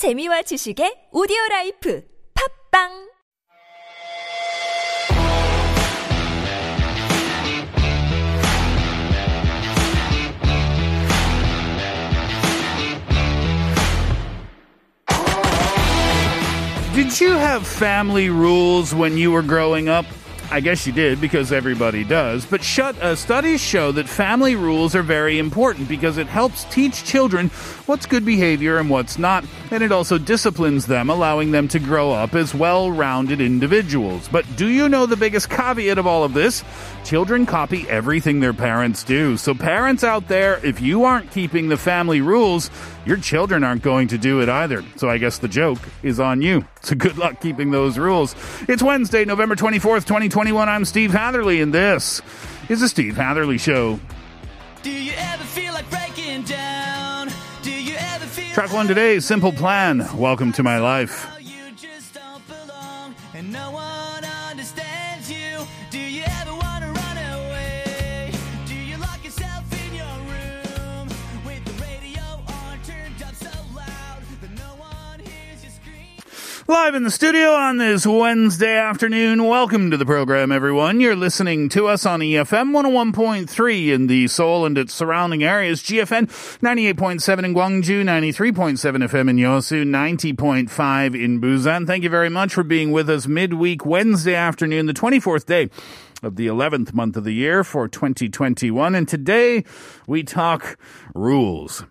재미와 지식의 오디오 라이프 팝빵 Did you have family rules when you were growing up? I guess you did because everybody does. But shut, uh, studies show that family rules are very important because it helps teach children what's good behavior and what's not, and it also disciplines them, allowing them to grow up as well rounded individuals. But do you know the biggest caveat of all of this? Children copy everything their parents do. So, parents out there, if you aren't keeping the family rules, your children aren't going to do it either. So, I guess the joke is on you. So, good luck keeping those rules. It's Wednesday, November 24th, 2021. I'm Steve Hatherley, and this is the Steve Hatherley Show. Do you ever feel like breaking down? Do you ever feel Track one today, Simple Plan. Welcome to my life. Live in the studio on this Wednesday afternoon. Welcome to the program, everyone. You're listening to us on EFM 101.3 in the Seoul and its surrounding areas, GFN 98.7 in Gwangju, 93.7 FM in Yosu, 90.5 in Busan. Thank you very much for being with us midweek Wednesday afternoon, the 24th day of the 11th month of the year for 2021. And today we talk rules.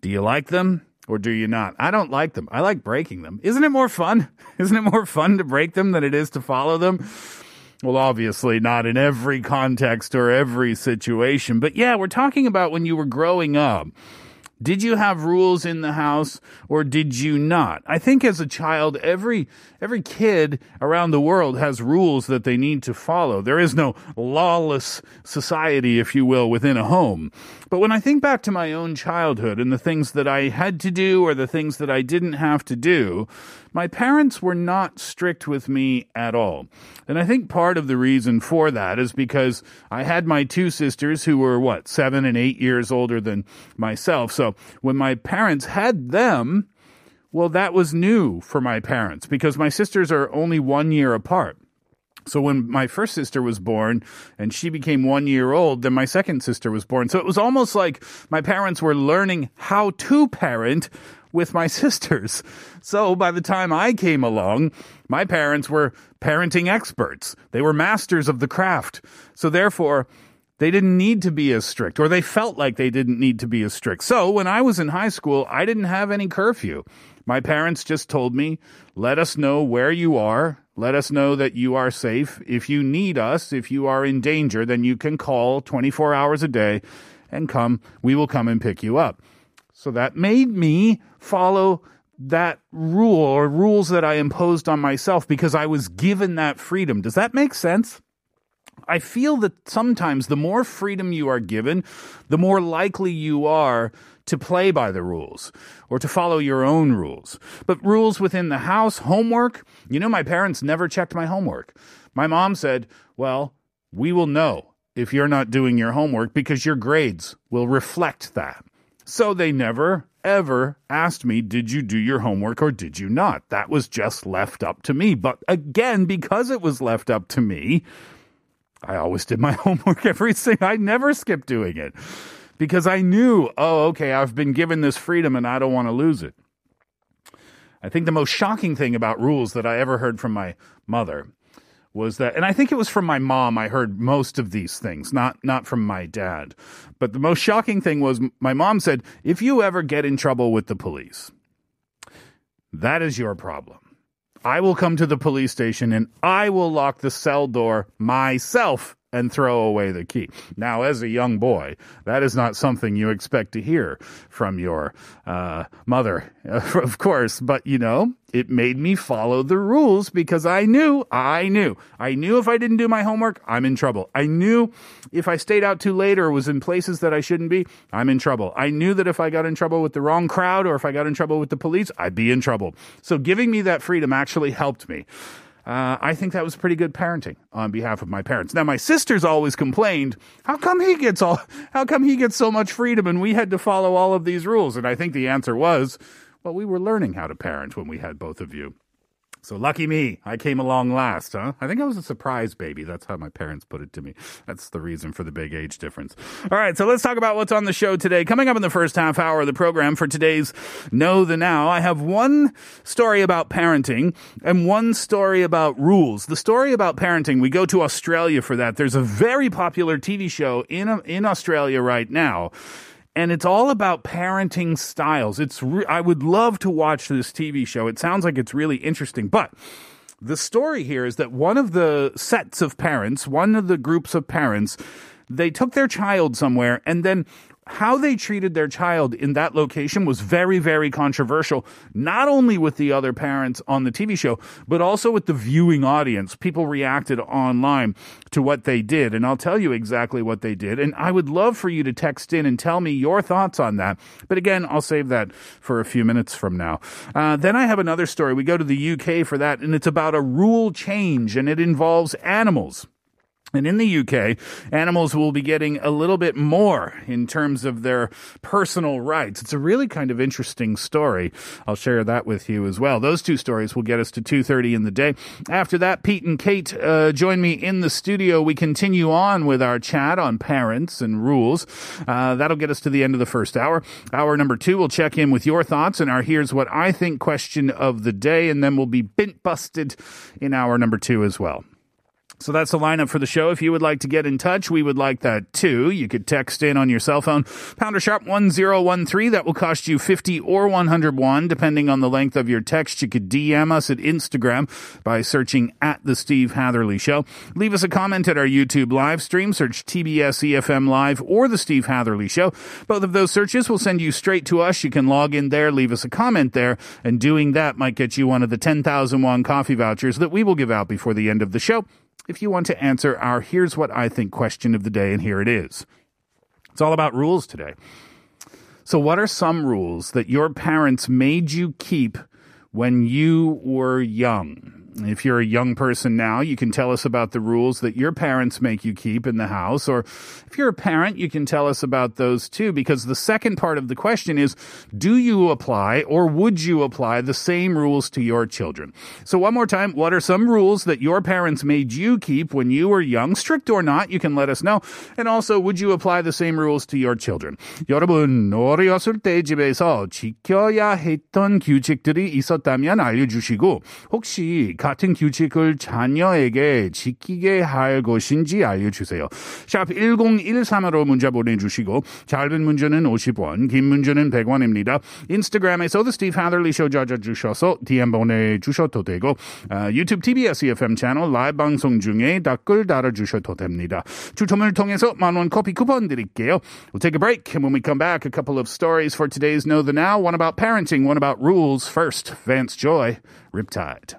Do you like them or do you not? I don't like them. I like breaking them. Isn't it more fun? Isn't it more fun to break them than it is to follow them? Well, obviously not in every context or every situation. But yeah, we're talking about when you were growing up. Did you have rules in the house or did you not? I think as a child, every every kid around the world has rules that they need to follow. There is no lawless society, if you will, within a home. But when I think back to my own childhood and the things that I had to do or the things that I didn't have to do, my parents were not strict with me at all. And I think part of the reason for that is because I had my two sisters who were, what, seven and eight years older than myself. So when my parents had them, well, that was new for my parents because my sisters are only one year apart. So when my first sister was born and she became one year old, then my second sister was born. So it was almost like my parents were learning how to parent with my sisters. So by the time I came along, my parents were parenting experts. They were masters of the craft. So therefore, they didn't need to be as strict, or they felt like they didn't need to be as strict. So when I was in high school, I didn't have any curfew. My parents just told me, let us know where you are. Let us know that you are safe. If you need us, if you are in danger, then you can call 24 hours a day and come. We will come and pick you up. So that made me follow that rule or rules that I imposed on myself because I was given that freedom. Does that make sense? I feel that sometimes the more freedom you are given, the more likely you are to play by the rules or to follow your own rules. But rules within the house, homework, you know, my parents never checked my homework. My mom said, well, we will know if you're not doing your homework because your grades will reflect that. So they never, ever asked me, did you do your homework or did you not? That was just left up to me. But again, because it was left up to me, I always did my homework every single, I never skipped doing it because I knew, oh, okay, I've been given this freedom and I don't want to lose it. I think the most shocking thing about rules that I ever heard from my mother was that and I think it was from my mom I heard most of these things not not from my dad. But the most shocking thing was my mom said if you ever get in trouble with the police that is your problem. I will come to the police station and I will lock the cell door myself and throw away the key. Now, as a young boy, that is not something you expect to hear from your uh, mother, of course. But, you know, it made me follow the rules because I knew, I knew, I knew if I didn't do my homework, I'm in trouble. I knew if I stayed out too late or was in places that I shouldn't be, I'm in trouble. I knew that if I got in trouble with the wrong crowd or if I got in trouble with the police, I'd be in trouble. So giving me that freedom actually helped me. Uh, I think that was pretty good parenting on behalf of my parents. Now, my sisters always complained, "How come he gets all? How come he gets so much freedom and we had to follow all of these rules?" And I think the answer was, Well, we were learning how to parent when we had both of you. So lucky me, I came along last, huh? I think I was a surprise baby. That's how my parents put it to me. That's the reason for the big age difference. All right, so let's talk about what's on the show today. Coming up in the first half hour of the program for today's Know the Now, I have one story about parenting and one story about rules. The story about parenting, we go to Australia for that. There's a very popular TV show in in Australia right now and it's all about parenting styles. It's re- I would love to watch this TV show. It sounds like it's really interesting, but the story here is that one of the sets of parents, one of the groups of parents, they took their child somewhere and then how they treated their child in that location was very, very controversial, not only with the other parents on the TV show, but also with the viewing audience. People reacted online to what they did, and I'll tell you exactly what they did. And I would love for you to text in and tell me your thoughts on that. But again, I'll save that for a few minutes from now. Uh, then I have another story. We go to the UK for that, and it's about a rule change, and it involves animals. And in the UK, animals will be getting a little bit more in terms of their personal rights. It's a really kind of interesting story. I'll share that with you as well. Those two stories will get us to 2.30 in the day. After that, Pete and Kate uh, join me in the studio. We continue on with our chat on parents and rules. Uh, that'll get us to the end of the first hour. Hour number two, we'll check in with your thoughts and our Here's What I Think question of the day, and then we'll be bint busted in hour number two as well. So that's the lineup for the show. If you would like to get in touch, we would like that too. You could text in on your cell phone, pounder sharp 1013. That will cost you 50 or 101, depending on the length of your text. You could DM us at Instagram by searching at The Steve Hatherley Show. Leave us a comment at our YouTube live stream. Search TBS EFM Live or The Steve Hatherley Show. Both of those searches will send you straight to us. You can log in there, leave us a comment there, and doing that might get you one of the 10,000 won coffee vouchers that we will give out before the end of the show if you want to answer our Here's What I Think question of the day, and here it is. It's all about rules today. So, what are some rules that your parents made you keep when you were young? If you're a young person now, you can tell us about the rules that your parents make you keep in the house. Or if you're a parent, you can tell us about those too, because the second part of the question is do you apply or would you apply the same rules to your children? So, one more time, what are some rules that your parents made you keep when you were young? Strict or not, you can let us know. And also, would you apply the same rules to your children? 여러분, 어렸을 때 집에서 지켜야 했던 규칙들이 있었다면 알려주시고, 혹시 같은 규칙을 자녀에게 지키게 할 것인지 알려주세요. 샵 1013으로 문자 보내주시고 짧은 문자는 50원, 긴 문자는 100원입니다. 인스타그램에서 The Steve Hatherley Show 찾아주셔서 DM 보내주셔도 되고 어, 유튜브 TBS EFM 채널 라이브 방송 중에 댓글 달아주셔도 됩니다. 추첨을 통해서 만원 커피 쿠폰 드릴게요. We'll take a break and when we come back a couple of stories for today's Know the Now. One about parenting, one about rules. First, Vance Joy, Riptide.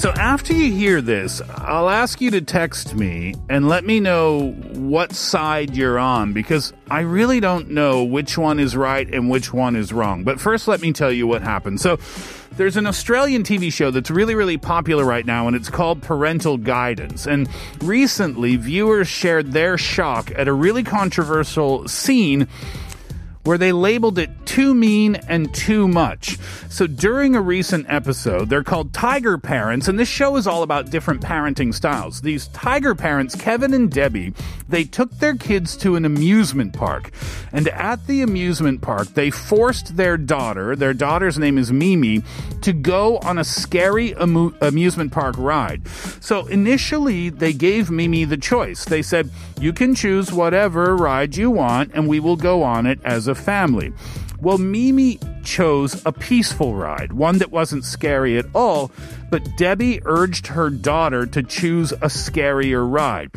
So after you hear this, I'll ask you to text me and let me know what side you're on because I really don't know which one is right and which one is wrong. But first, let me tell you what happened. So there's an Australian TV show that's really, really popular right now, and it's called Parental Guidance. And recently, viewers shared their shock at a really controversial scene where they labeled it too mean and too much. So during a recent episode, they're called Tiger Parents, and this show is all about different parenting styles. These Tiger Parents, Kevin and Debbie, they took their kids to an amusement park. And at the amusement park, they forced their daughter, their daughter's name is Mimi, to go on a scary amu- amusement park ride. So initially, they gave Mimi the choice. They said, You can choose whatever ride you want, and we will go on it as a family. Well, Mimi chose a peaceful ride, one that wasn't scary at all, but Debbie urged her daughter to choose a scarier ride.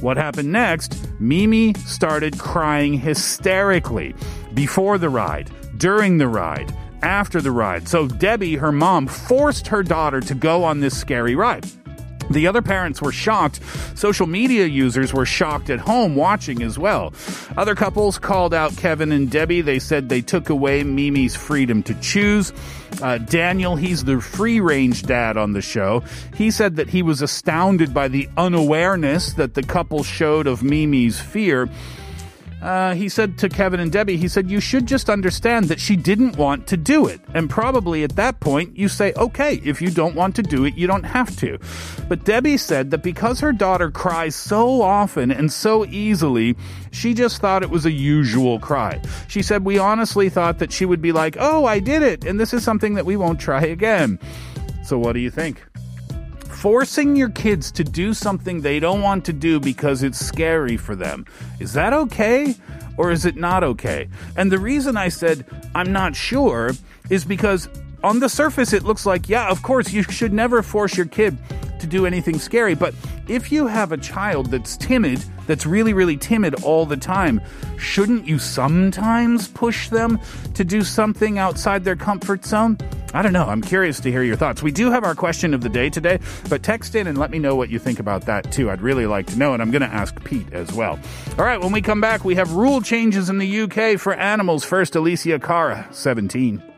What happened next? Mimi started crying hysterically before the ride, during the ride, after the ride. So Debbie, her mom, forced her daughter to go on this scary ride. The other parents were shocked. Social media users were shocked at home watching as well. Other couples called out Kevin and Debbie. They said they took away Mimi's freedom to choose. Uh, Daniel, he's the free range dad on the show. He said that he was astounded by the unawareness that the couple showed of Mimi's fear. Uh, he said to Kevin and Debbie, he said, You should just understand that she didn't want to do it. And probably at that point, you say, Okay, if you don't want to do it, you don't have to. But Debbie said that because her daughter cries so often and so easily, she just thought it was a usual cry. She said, We honestly thought that she would be like, Oh, I did it, and this is something that we won't try again. So, what do you think? Forcing your kids to do something they don't want to do because it's scary for them. Is that okay? Or is it not okay? And the reason I said I'm not sure is because on the surface it looks like, yeah, of course, you should never force your kid to do anything scary. But if you have a child that's timid, that's really, really timid all the time, shouldn't you sometimes push them to do something outside their comfort zone? I don't know. I'm curious to hear your thoughts. We do have our question of the day today, but text in and let me know what you think about that too. I'd really like to know, and I'm going to ask Pete as well. All right, when we come back, we have rule changes in the UK for animals. First, Alessia Cara, 17.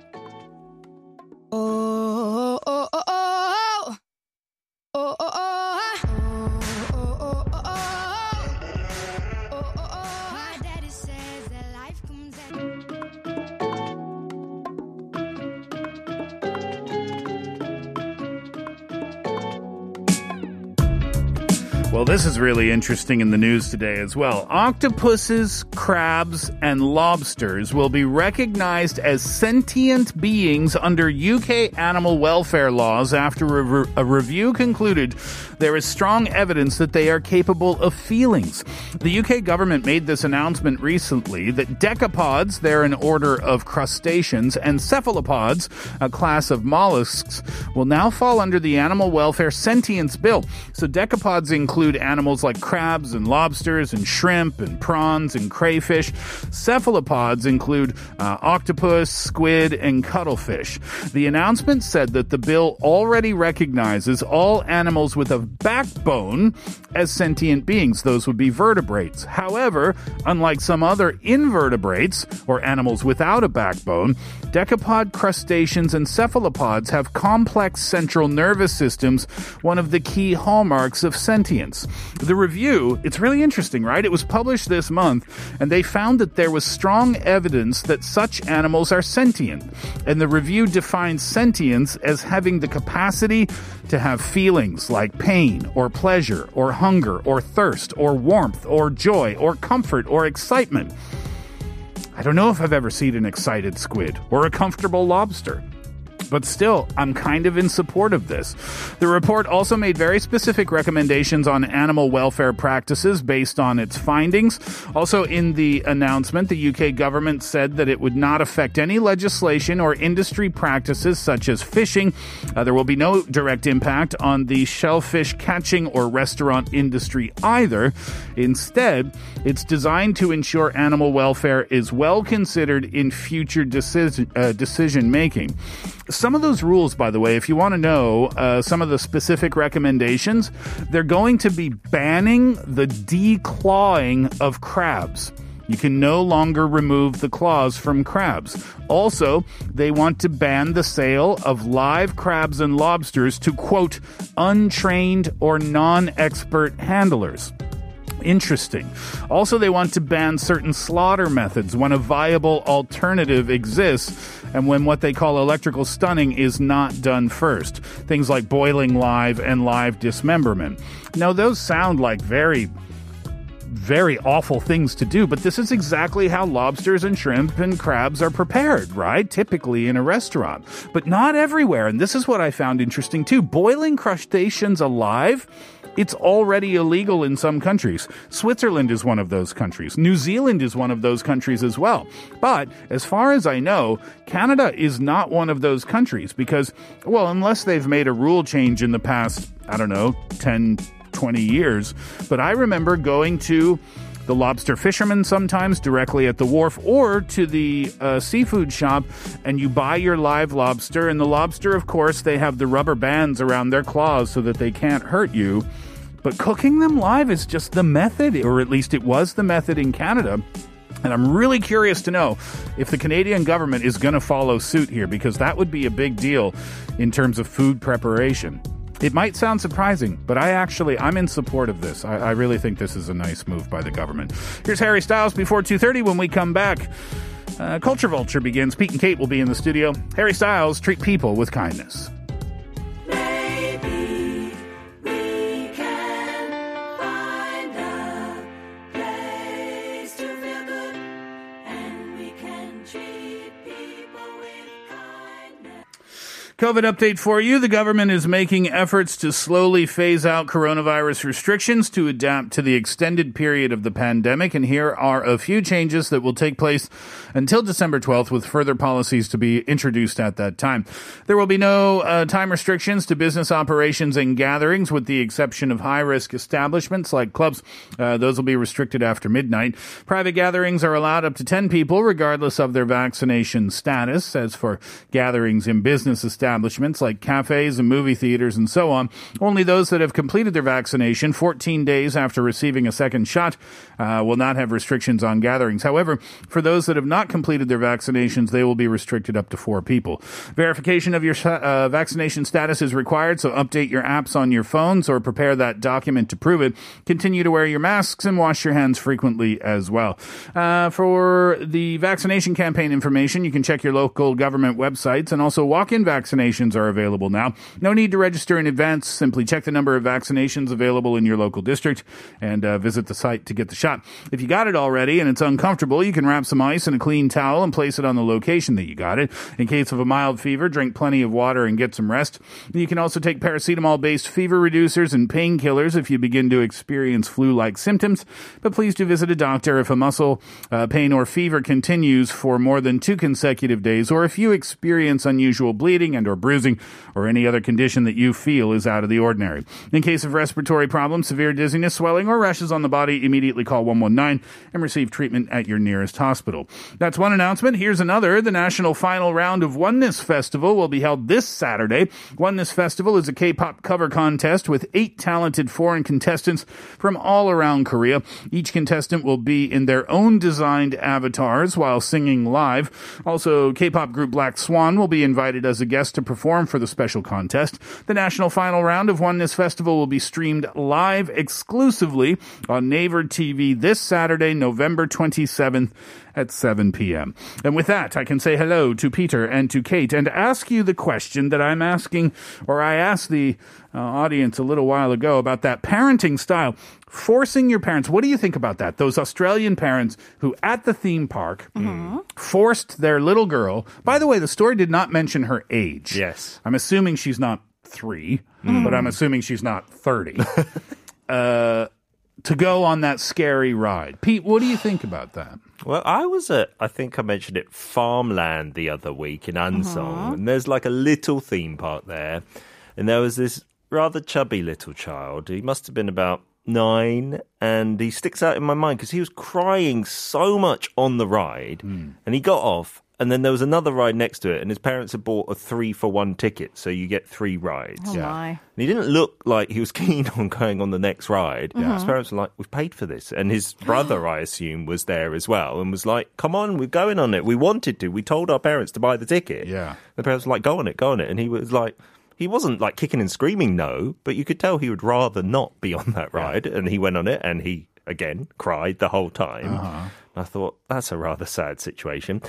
This is really interesting in the news today as well. Octopuses, crabs, and lobsters will be recognized as sentient beings under UK animal welfare laws after a, re- a review concluded there is strong evidence that they are capable of feelings. The UK government made this announcement recently that decapods, they're an order of crustaceans, and cephalopods, a class of mollusks, will now fall under the Animal Welfare Sentience Bill. So decapods include animals like crabs and lobsters and shrimp and prawns and crayfish. Cephalopods include uh, octopus, squid, and cuttlefish. The announcement said that the bill already recognizes all animals with a backbone as sentient beings. Those would be vertebrates. However, unlike some other invertebrates or animals without a backbone, decapod crustaceans and cephalopods have complex central nervous systems, one of the key hallmarks of sentience. The review, it's really interesting, right? It was published this month, and they found that there was strong evidence that such animals are sentient. And the review defines sentience as having the capacity to have feelings like pain or pleasure or hunger or thirst or warmth or joy or comfort or excitement. I don't know if I've ever seen an excited squid or a comfortable lobster. But still, I'm kind of in support of this. The report also made very specific recommendations on animal welfare practices based on its findings. Also, in the announcement, the UK government said that it would not affect any legislation or industry practices such as fishing. Uh, there will be no direct impact on the shellfish catching or restaurant industry either. Instead, it's designed to ensure animal welfare is well considered in future decision, uh, decision making. Some of those rules, by the way, if you want to know uh, some of the specific recommendations, they're going to be banning the declawing of crabs. You can no longer remove the claws from crabs. Also, they want to ban the sale of live crabs and lobsters to, quote, untrained or non expert handlers. Interesting. Also, they want to ban certain slaughter methods when a viable alternative exists and when what they call electrical stunning is not done first. Things like boiling live and live dismemberment. Now, those sound like very very awful things to do, but this is exactly how lobsters and shrimp and crabs are prepared, right? Typically in a restaurant, but not everywhere. And this is what I found interesting too. Boiling crustaceans alive it's already illegal in some countries. Switzerland is one of those countries. New Zealand is one of those countries as well. But as far as I know, Canada is not one of those countries because, well, unless they've made a rule change in the past, I don't know, 10, 20 years. But I remember going to the lobster fishermen sometimes directly at the wharf or to the uh, seafood shop and you buy your live lobster. And the lobster, of course, they have the rubber bands around their claws so that they can't hurt you. But cooking them live is just the method, or at least it was the method in Canada. And I'm really curious to know if the Canadian government is going to follow suit here because that would be a big deal in terms of food preparation. It might sound surprising, but I actually I'm in support of this. I, I really think this is a nice move by the government. Here's Harry Styles before 2:30. When we come back, uh, Culture Vulture begins. Pete and Kate will be in the studio. Harry Styles treat people with kindness. COVID update for you. The government is making efforts to slowly phase out coronavirus restrictions to adapt to the extended period of the pandemic. And here are a few changes that will take place until December 12th with further policies to be introduced at that time. There will be no uh, time restrictions to business operations and gatherings with the exception of high risk establishments like clubs. Uh, those will be restricted after midnight. Private gatherings are allowed up to 10 people regardless of their vaccination status. As for gatherings in business establishments like cafes and movie theaters and so on, only those that have completed their vaccination 14 days after receiving a second shot uh, will not have restrictions on gatherings. However, for those that have not completed their vaccinations, they will be restricted up to four people. Verification of your uh, vaccination status is required, so update your apps on your phones or prepare that document to prove it. Continue to wear your masks and wash your hands frequently as well. Uh, for the vaccination campaign information, you can check your local government websites and also walk-in vaccinations are available now. No need to register in advance. Simply check the number of vaccinations available in your local district and uh, visit the site to get the shot. If you got it already and it's uncomfortable, you can wrap some ice in a clean towel and place it on the location that you got it. In case of a mild fever, drink plenty of water and get some rest. You can also take paracetamol-based fever reducers and painkillers if you begin to experience flu-like symptoms. But please do visit a doctor if a muscle uh, pain or fever continues for more than two consecutive days, or if you experience unusual bleeding and or bruising, or any other condition that you feel is out of the ordinary. In case of respiratory problems, severe dizziness, swelling, or rashes on the body, immediately call 119 and receive treatment at your nearest hospital. That's one announcement. Here's another. The national final round of Oneness Festival will be held this Saturday. Oneness Festival is a K-pop cover contest with eight talented foreign contestants from all around Korea. Each contestant will be in their own designed avatars while singing live. Also, K-pop group Black Swan will be invited as a guest to perform for the special contest. The national final round of Oneness Festival will be streamed live exclusively on Naver TV this Saturday, November 27th at 7 p.m. And with that, I can say hello to Peter and to Kate and ask you the question that I'm asking, or I asked the uh, audience a little while ago about that parenting style. Forcing your parents, what do you think about that? Those Australian parents who at the theme park forced their little girl. By the way, the story did not mention her age. Yes. I'm assuming she's not three, but I'm assuming she's not 30. uh, to go on that scary ride. Pete, what do you think about that? Well, I was at, I think I mentioned it, Farmland the other week in Ansong, uh-huh. and there's like a little theme park there. And there was this rather chubby little child. He must have been about nine, and he sticks out in my mind because he was crying so much on the ride, hmm. and he got off. And then there was another ride next to it, and his parents had bought a three for one ticket, so you get three rides. Oh my. And he didn't look like he was keen on going on the next ride. Mm-hmm. His parents were like, We've paid for this. And his brother, I assume, was there as well and was like, Come on, we're going on it. We wanted to. We told our parents to buy the ticket. Yeah. The parents were like, Go on it, go on it. And he was like, he wasn't like kicking and screaming no, but you could tell he would rather not be on that ride. And he went on it and he, again, cried the whole time. Uh-huh. And I thought, that's a rather sad situation.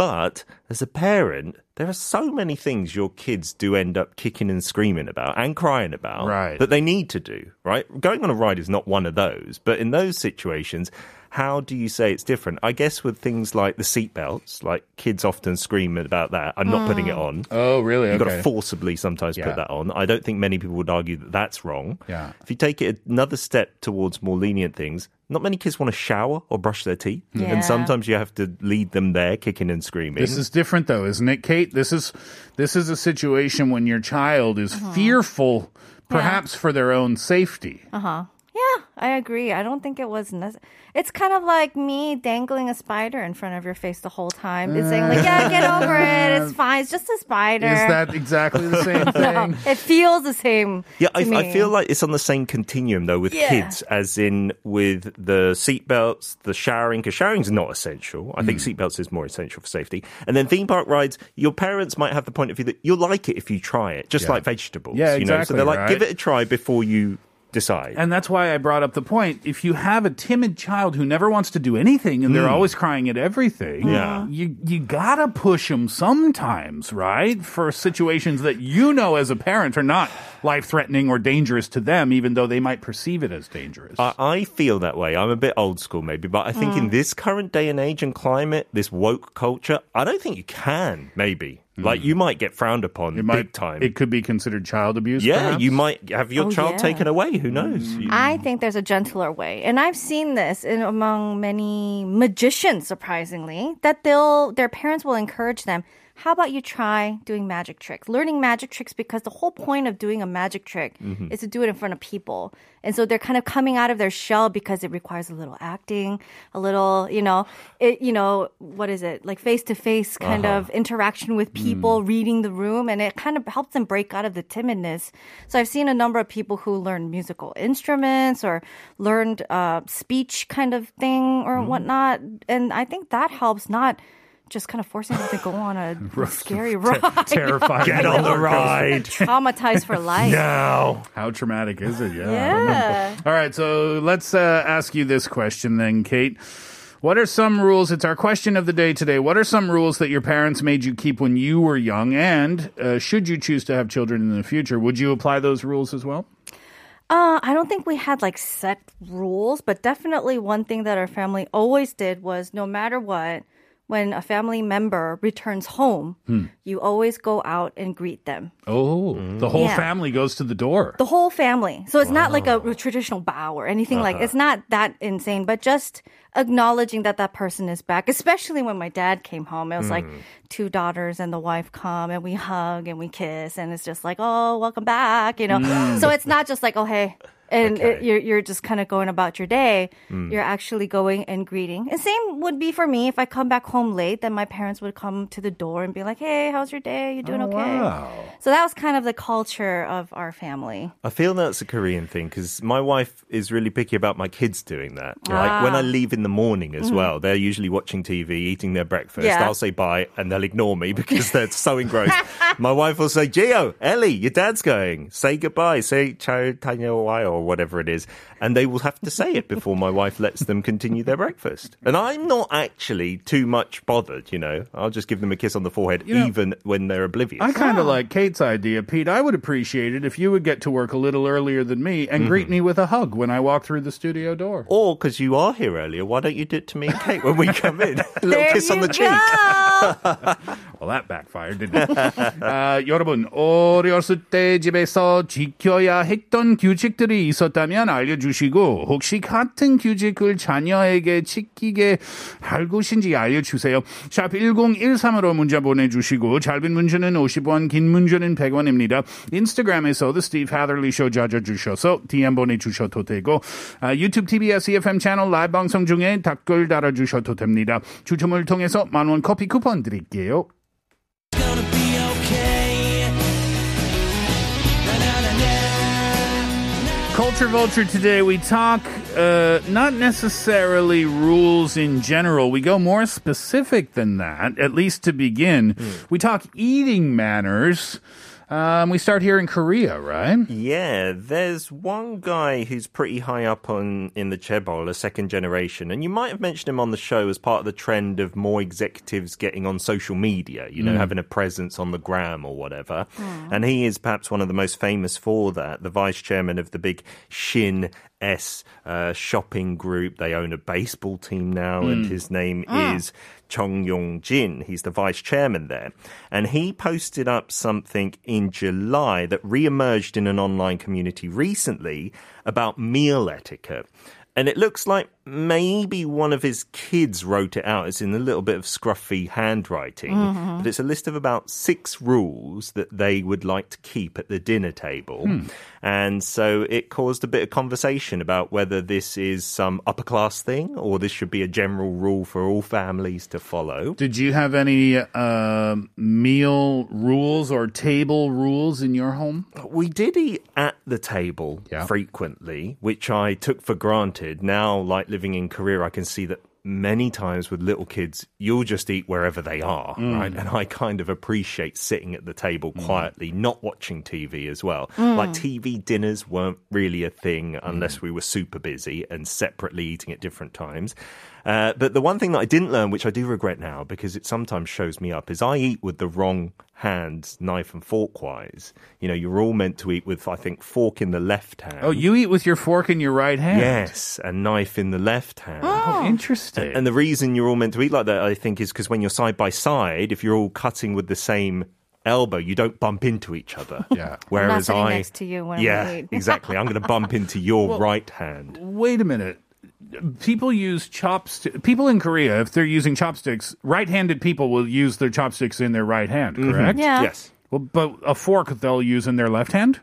But as a parent, there are so many things your kids do end up kicking and screaming about and crying about Right. that they need to do, right? Going on a ride is not one of those. But in those situations, how do you say it's different? I guess with things like the seatbelts, like kids often scream about that. I'm not putting it hmm. on. Oh, really? You've got to forcibly sometimes Yeah. put that on. I don't think many people would argue that that's wrong. Yeah. If you take it another step towards more lenient things, not many kids want to shower or brush their teeth. Hmm. Yeah. And sometimes you have to lead them there, kicking and screaming. This is different though, isn't it, Kate? This is this is a situation when your child is uh-huh. fearful perhaps for their own safety. Uh huh. Yeah, I agree. I don't think it was necessary. It's kind of like me dangling a spider in front of your face the whole time. It's saying like, yeah, get over it. It's fine. It's just a spider. Is that exactly the same no, thing? it feels the same. Yeah, I, to I me. feel like it's on the same continuum though with Yeah. kids, as in with the seatbelts, the showering, because showering's not essential. I think Hmm. seatbelts is more essential for safety. And then theme park rides, your parents might have the point of view that you'll like it if you try it, just Yeah. like vegetables. Yeah, you know? So they're like, right? give it a try before you decide. And that's why I brought up the point. If you have a timid child who never wants to do anything and they're always crying at everything, Yeah. you you gotta push them sometimes, right? For situations that you know as a parent are not life threatening or dangerous to them, even though they might perceive it as dangerous. I, I feel that way. I'm a bit old school, maybe, but I think in Mm. this current day and age and climate, this woke culture, I don't think you can. Maybe like you might get frowned upon Mm. it might big time. It could be considered child abuse. yeah, perhaps? you might have your Oh, child yeah. taken away. Who knows? Mm. You- I think there's a gentler way, and I've seen this in among many magicians. Surprisingly, that they'll their parents will encourage them. How about you try doing magic tricks, learning magic tricks? Because the whole point of doing a magic trick Mm-hmm. is to do it in front of people, and so they're kind of coming out of their shell because it requires a little acting, a little, you know, it, you know, what is it like face to face kind Uh-huh. of interaction with Mm. people, reading the room, and it kind of helps them break out of the timidness. So I've seen a number of people who learned musical instruments or learned uh, speech kind of thing or Mm-hmm. whatnot, and I think that helps not just kind of forcing them to go on a scary ride, terrifying. Get on the ride traumatized for life. now. How traumatic is it? Yeah. I don't know. Yeah. All right, so let's uh, ask you this question then, Kate. What are some rules? It's our question of the day today. What are some rules that your parents made you keep when you were young? And uh, should you choose to have children in the future, would you apply those rules as well? Uh, I don't think we had like set rules, but definitely one thing that our family always did was no matter what, when a family member returns home, hmm. you always go out and greet them. Oh, the whole Yeah. family goes to the door. The whole family. So it's not like a traditional bow or anything like uh-huh. it's not that insane, but just acknowledging that that person is back, especially when my dad came home. It was like hmm. two daughters and the wife come and we hug and we kiss and it's just like, "Oh, welcome back," you know. Hmm. So it's not just like, "Oh, hey." and okay. it, you're, you're just kind of going about your day. Mm. You're actually going and greeting. And same would be for me if I come back home late, then my parents would come to the door and be like, "Hey, how's your day? You doing oh, okay?" Wow. So that was kind of the culture of our family. I feel that's a Korean thing because my wife is really picky about my kids doing that. Ah. Like when I ah. leave in the morning as mm-hmm. well, they're usually watching TV, eating their breakfast. Yeah. I'll say bye, and they'll ignore me because they're so engrossed. my wife will say, "Geo, Ellie, your dad's going. Say goodbye. Say chao tanya or whatever it is. And they will have to say it before my wife lets them continue their breakfast. And I'm not actually too much bothered, you know. I'll just give them a kiss on the forehead You know, even when they're oblivious. I kind of like Kate's idea, Pete. I would appreciate it if you would get to work a little earlier than me and greet me with a hug when I walk through the studio door. Or because you are here earlier, why don't you do it to me and Kate when we come in? A little There kiss on you the cheek. go. Well, that backfired, didn't it? 아, 여러분, 어렸을 때 집에서 지켜야 했던 규칙들이 있었다면 알려주시고, 혹시 같은 규칙을 자녀에게 지키게 할 것인지 알려주세요. 샵 1013으로 문자 보내주시고, 짧은 문자는 50원, 긴 문자는 100원입니다. 인스타그램에서 The Steve Hatherley Show 찾아주셔서 DM 보내주셔도 되고, 아, 유튜브 TBS EFM 채널 라이브 방송 중에 댓글 달아주셔도 됩니다. 추첨을 통해서 만원 커피 쿠폰 드릴게요. Culture Vulture today, we talk uh, not necessarily rules in general. We go more specific than that, at least to begin. We talk eating manners. Um, we start here in Korea, right? Yeah, there's one guy who's pretty high up on in the Chaebol, a second generation, and you might have mentioned him on the show as part of the trend of more executives getting on social media, you know, having a presence on the gram or whatever. And he is perhaps one of the most famous for that, the vice chairman of the big Shin S uh, shopping group. They own a baseball team now, and his name is Chung Yong-jin. He's the vice chairman there. And he posted up something in July that re-emerged in an online community recently about meal etiquette. And it looks like maybe one of his kids wrote it out. It's in a little bit of scruffy handwriting, but it's a list of about six rules that they would like to keep at the dinner table. And so it caused a bit of conversation about whether this is some upper class thing or this should be a general rule for all families to follow. Did you have any uh, meal rules or table rules in your home? We did eat at the table Yeah. frequently, which I took for granted. Now, like living in Korea, I can see that many times with little kids, you'll just eat wherever they are, mm. right? And I kind of appreciate sitting at the table mm. quietly, not watching TV as well. Mm. Like TV dinners weren't really a thing unless we were super busy and separately eating at different times. Uh, but the one thing that I didn't learn, which I do regret now because it sometimes shows me up, is I eat with the wrong hands, knife and fork wise. You know, you're all meant to eat with, I think, fork in the left hand. Oh, you eat with your fork in your right hand. Yes, and knife in the left hand. Oh, interesting. And the reason you're all meant to eat like that, I think, is because when you're side by side, if you're all cutting with the same elbow, you don't bump into each other. Yeah. Whereas sitting I, next to you when we yeah, exactly. I'm going to bump into your right hand. Wait a minute. People use chopsticks. People in Korea, if they're using chopsticks, right-handed people will use their chopsticks in their right hand. Mm-hmm. Correct. Yeah. Yes. Well, but a fork they'll use in their left hand.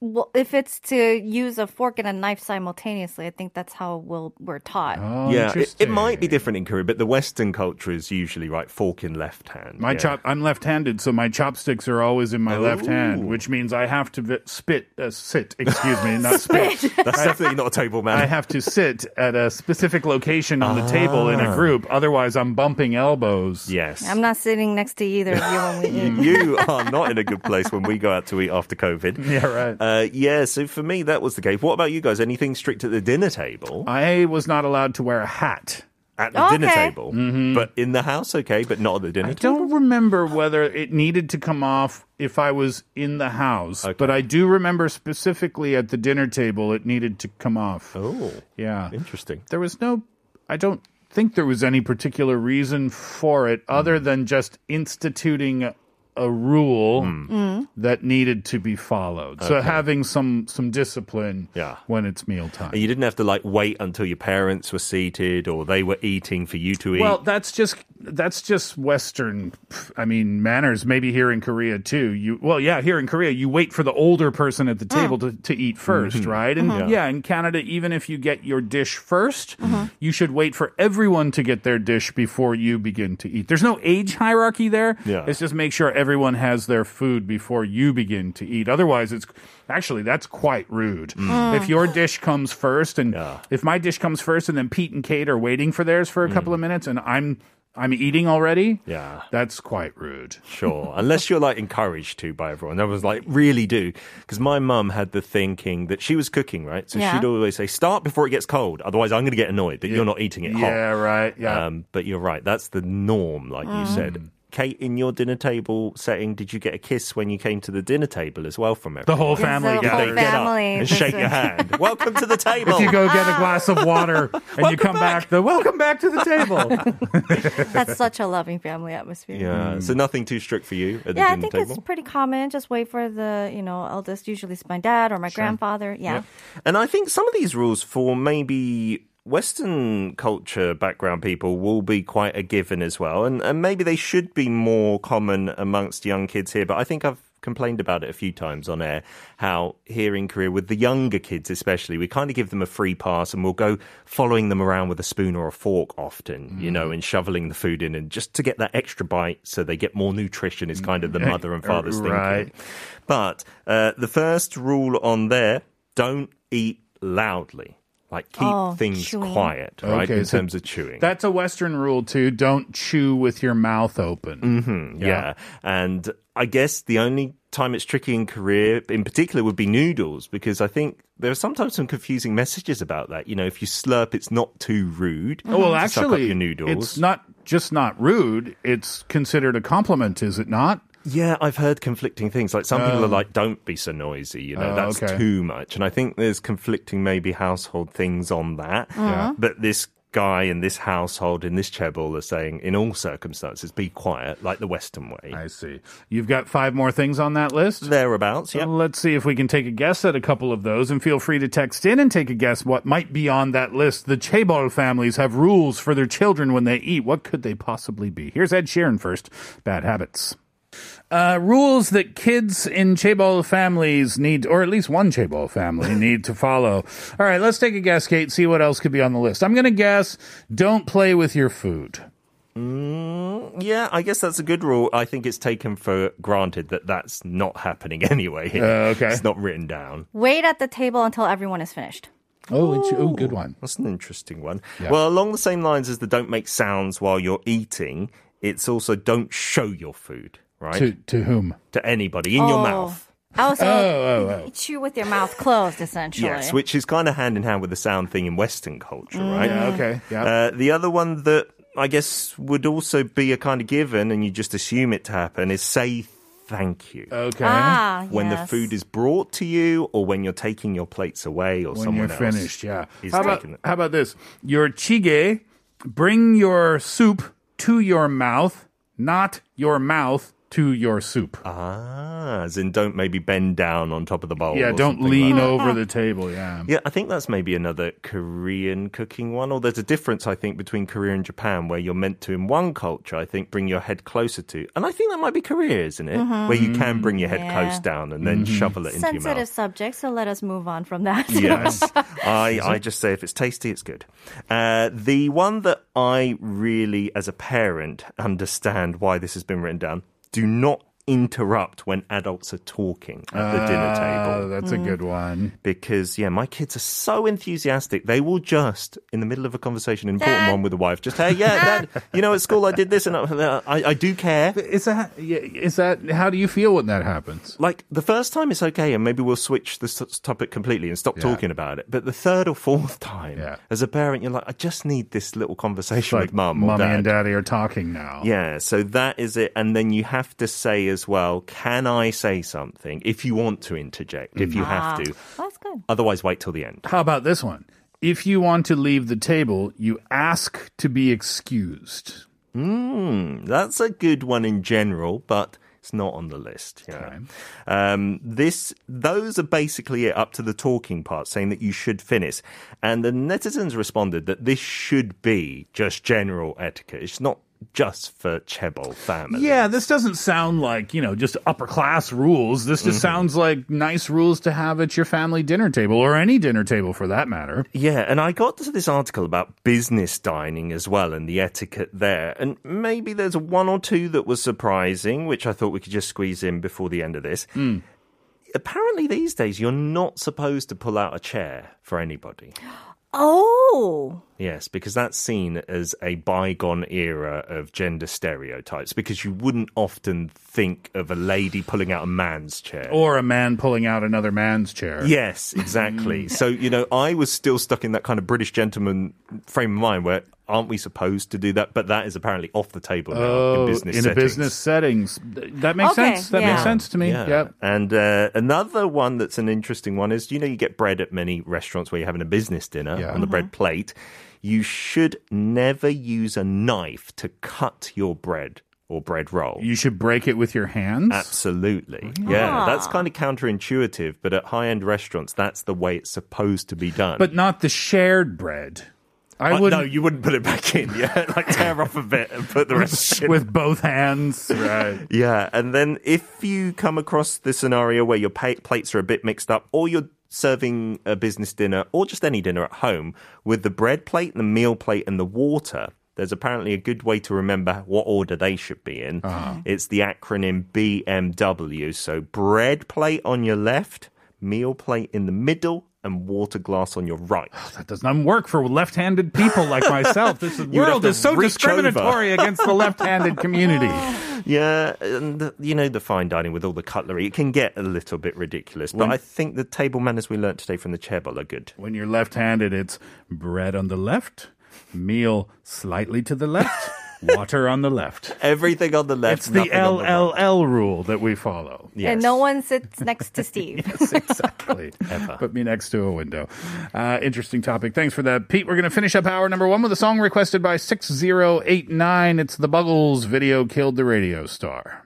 Well, if it's to use a fork and a knife simultaneously, I think that's how we'll, we're taught. Oh, yeah, it, it might be different in Korea, but the Western culture is usually right fork in left hand. My yeah. chop. I'm left-handed, so my chopsticks are always in my left hand, which means I have to vi- spit, uh, sit. Excuse me, not spit. That's definitely not a table man. I have to sit at a specific location on the table in a group. Otherwise, I'm bumping elbows. yes. I'm not sitting next to either of you when we eat. you are not in a good place when we go out to eat after COVID. Yeah, right. Uh, yeah, so for me, that was the case. What about you guys? Anything strict at the dinner table? I was not allowed to wear a hat. At the dinner Okay. table. But in the house, okay, but not at the dinner table. I table? don't remember whether it needed to come off if I was in the house, but I do remember specifically at the dinner table it needed to come off. Oh, Yeah. interesting. There was no, I don't think there was any particular reason for it other than just instituting a rule hmm. that needed to be followed. So having some some discipline Yeah. when it's mealtime. And you didn't have to like wait until your parents were seated or they were eating for you to eat. Well, that's just that's just Western. I mean, manners. Maybe here in Korea too. You well, yeah, here in Korea, you wait for the older person at the mm. table to, to eat 1st mm-hmm. right? And mm-hmm. yeah. in Canada, even if you get your dish 1st mm-hmm. you should wait for everyone to get their dish before you begin to eat. There's no age hierarchy there. Yeah. It's just make sure everyone has their food before you begin to eat. Otherwise, it's actually that's quite rude. Mm. Mm. If your dish comes first, and Yeah. if my dish comes first, and then Pete and Kate are waiting for theirs for a couple mm. of minutes, and I'm I'm eating already. Yeah. that's quite rude. Sure, unless you're like encouraged to by everyone. That was like really do because my mum had the thinking that she was cooking right, so Yeah. she'd always say start before it gets cold. Otherwise, I'm going to get annoyed that you're not eating it hot. Yeah, right. Yeah. Um, but you're right. That's the norm, like you said. Kate, in your dinner table setting, did you get a kiss when you came to the dinner table as well from everyone? the whole family the whole gathers. Get up family. and shake your hand. Welcome to the table. If you go get a uh, glass of water and you come back, the welcome back to the table. That's such a loving family atmosphere. yeah, mm. so nothing too strict for you at the Yeah, I think table. it's pretty common. Just wait for the, you know, eldest. Usually it's my dad or my grandfather. Yeah. And I think some of these rules for maybe Western culture background people will be quite a given as well. And, and maybe they should be more common amongst young kids here. But I think I've complained about it a few times on air how here in Korea, with the younger kids especially, we kind of give them a free pass and we'll go following them around with a spoon or a fork often, you know, and shoveling the food in and just to get that extra bite so they get more nutrition is kind of the mother and father's thinking. But uh, the first rule on there don't eat loudly. Like keep Oh, things chewing. quiet, right? Okay, in so terms of chewing. That's a Western rule too. Don't chew with your mouth open. Mm-hmm. yeah. And I guess the only time it's tricky in Korea, in particular, would be noodles, because I think there are sometimes some confusing messages about that. You know, if you slurp, it's not too rude. Oh, well, to suck up actually, your noodles. it's not just not rude. It's considered a compliment, is it not? Yeah, I've heard conflicting things. Like some people are oh. like, "Don't be so noisy," you know, Oh, that's okay. too much. And I think there's conflicting maybe household things on that. But this guy in this household, in this chaebol, are saying in all circumstances, be quiet, like the Western way. I see. You've got five more things on that list? Thereabouts, yeah. Let's see if we can take a guess at a couple of those and feel free to text in and take a guess what might be on that list. The Chaebol families have rules for their children when they eat. What could they possibly be? Here's Ed Sheeran first. Bad habits. Uh, rules that kids in Chaebol families need, or at least one Chaebol family need to follow. All right, let's take a guess, Kate, see what else could be on the list. I'm going to guess don't play with your food. Yeah, I guess that's a good rule. I think it's taken for granted that that's not happening anyway. Uh, okay. It's not written down. Wait at the table until everyone is finished. Oh, it's, oh, good one. That's an interesting one. Yeah. Well, along the same lines as the don't make sounds while you're eating, it's also don't show your food, right? To, to whom? To anybody in your Oh. mouth. Also, Oh, oh, chew with your mouth closed, essentially. Yes, which is kind of hand in hand with the sound thing in Western culture, right? Yeah, okay. Yeah. Uh, the other one that I guess would also be a kind of given, and you just assume it to happen, is say thank you. okay. Ah, when the food is brought to you, or when you're taking your plates away, or when someone you're else finished, yeah. is How about, how about this? Your jjigae, bring your soup to your mouth, not your mouth to your soup. Ah, as in don't maybe bend down on top of the bowl. yeah, don't lean like over the table. Yeah. Yeah, I think that's maybe another Korean cooking one. Or there's a difference, I think, between Korea and Japan, where you're meant to, in one culture, I think, bring your head closer to. And I think that might be Korea, isn't it? Where you can bring your head Yeah. close down and then shovel it into your Sensitive subject, so let us move on from that. Yes. I, I just say if it's tasty, it's good. Uh, the one that I really, as a parent, understand why this has been written down do not interrupt when adults are talking at the dinner Oh, table. that's a hmm. good one. because yeah, my kids are so enthusiastic. They will just in the middle of a conversation, an important Dad. one with the wife, just hey, yeah, Dad, you know, at school I did this, and I, I, I do care. Is that, yeah, is that, how do you feel when that happens? Like the first time it's okay, and maybe we'll switch this s- topic completely and stop Yeah. talking about it. But the third or fourth time, Yeah. as a parent, you're like, I just need this little conversation Like with mum or mommy dad. and daddy are talking now. Yeah, so that is it. And then you have to say as well, can I say something? If you want to interject, if you have to. That's good. Otherwise, wait till the end. How about this one? If you want to leave the table, you ask to be excused. Hmm, that's a good one in general, but it's not on the list. Yeah. Um, this, those are basically it up to the talking part, saying that you should finish. And the netizens responded that this should be just general etiquette. It's not just for Chaebol family. Yeah, this doesn't sound like, you know, just upper class rules. This just mm-hmm. sounds like nice rules to have at your family dinner table or any dinner table for that matter. Yeah, and I got to this article about business dining as well and the etiquette there. And maybe there's one or two that was surprising, which I thought we could just squeeze in before the end of this. Hmm. Apparently, these days, you're not supposed to pull out a chair for anybody. Oh, Yes, because that's seen as a bygone era of gender stereotypes, because you wouldn't often think of a lady pulling out a man's chair. Or a man pulling out another man's chair. Yes, exactly. so, you know, I was still stuck in that kind of British gentleman frame of mind where aren't we supposed to do that? But that is apparently off the table now Oh, in business in a settings. business settings. That makes Okay, sense. That yeah. makes sense to me. Yeah. Yep. And uh, another one that's an interesting one is you know, you get bread at many restaurants where you're having a business dinner Yeah. on the bread plate. You should never use a knife to cut your bread or bread roll. You should break it with your hands. Absolutely. Yeah, that's kind of counterintuitive, but at high end restaurants, that's the way it's supposed to be done. But not the shared bread. I Uh, would no, you wouldn't put it back in. Yeah, like tear off a bit and put the rest in. with both hands. Right. Yeah, and then if you come across the scenario where your pa- plates are a bit mixed up, or you're serving a business dinner, or just any dinner at home, with the bread plate, the meal plate, and the water, there's apparently a good way to remember what order they should be in. Ah. It's the acronym BMW. So bread plate on your left, meal plate in the middle, and water glass on your right. That does not work for left-handed people like myself. This world is so discriminatory against the left-handed community. Yeah, and you know the fine dining with all the cutlery, it can get a little bit ridiculous. But When- I think the table manners we learnt today from the Chaebol are good. When you're left-handed, it's bread on the left, meal slightly to the left, Water on the left. Everything on the left. It's the nothing the. LLL rule that we follow. Yes. And no one sits next to Steve. yes, exactly. Ever. Put me next to a window. Uh, interesting topic. Thanks for that, Pete. We're going to finish up hour number one with a song requested by 6089. It's the Buggles video Killed the Radio Star.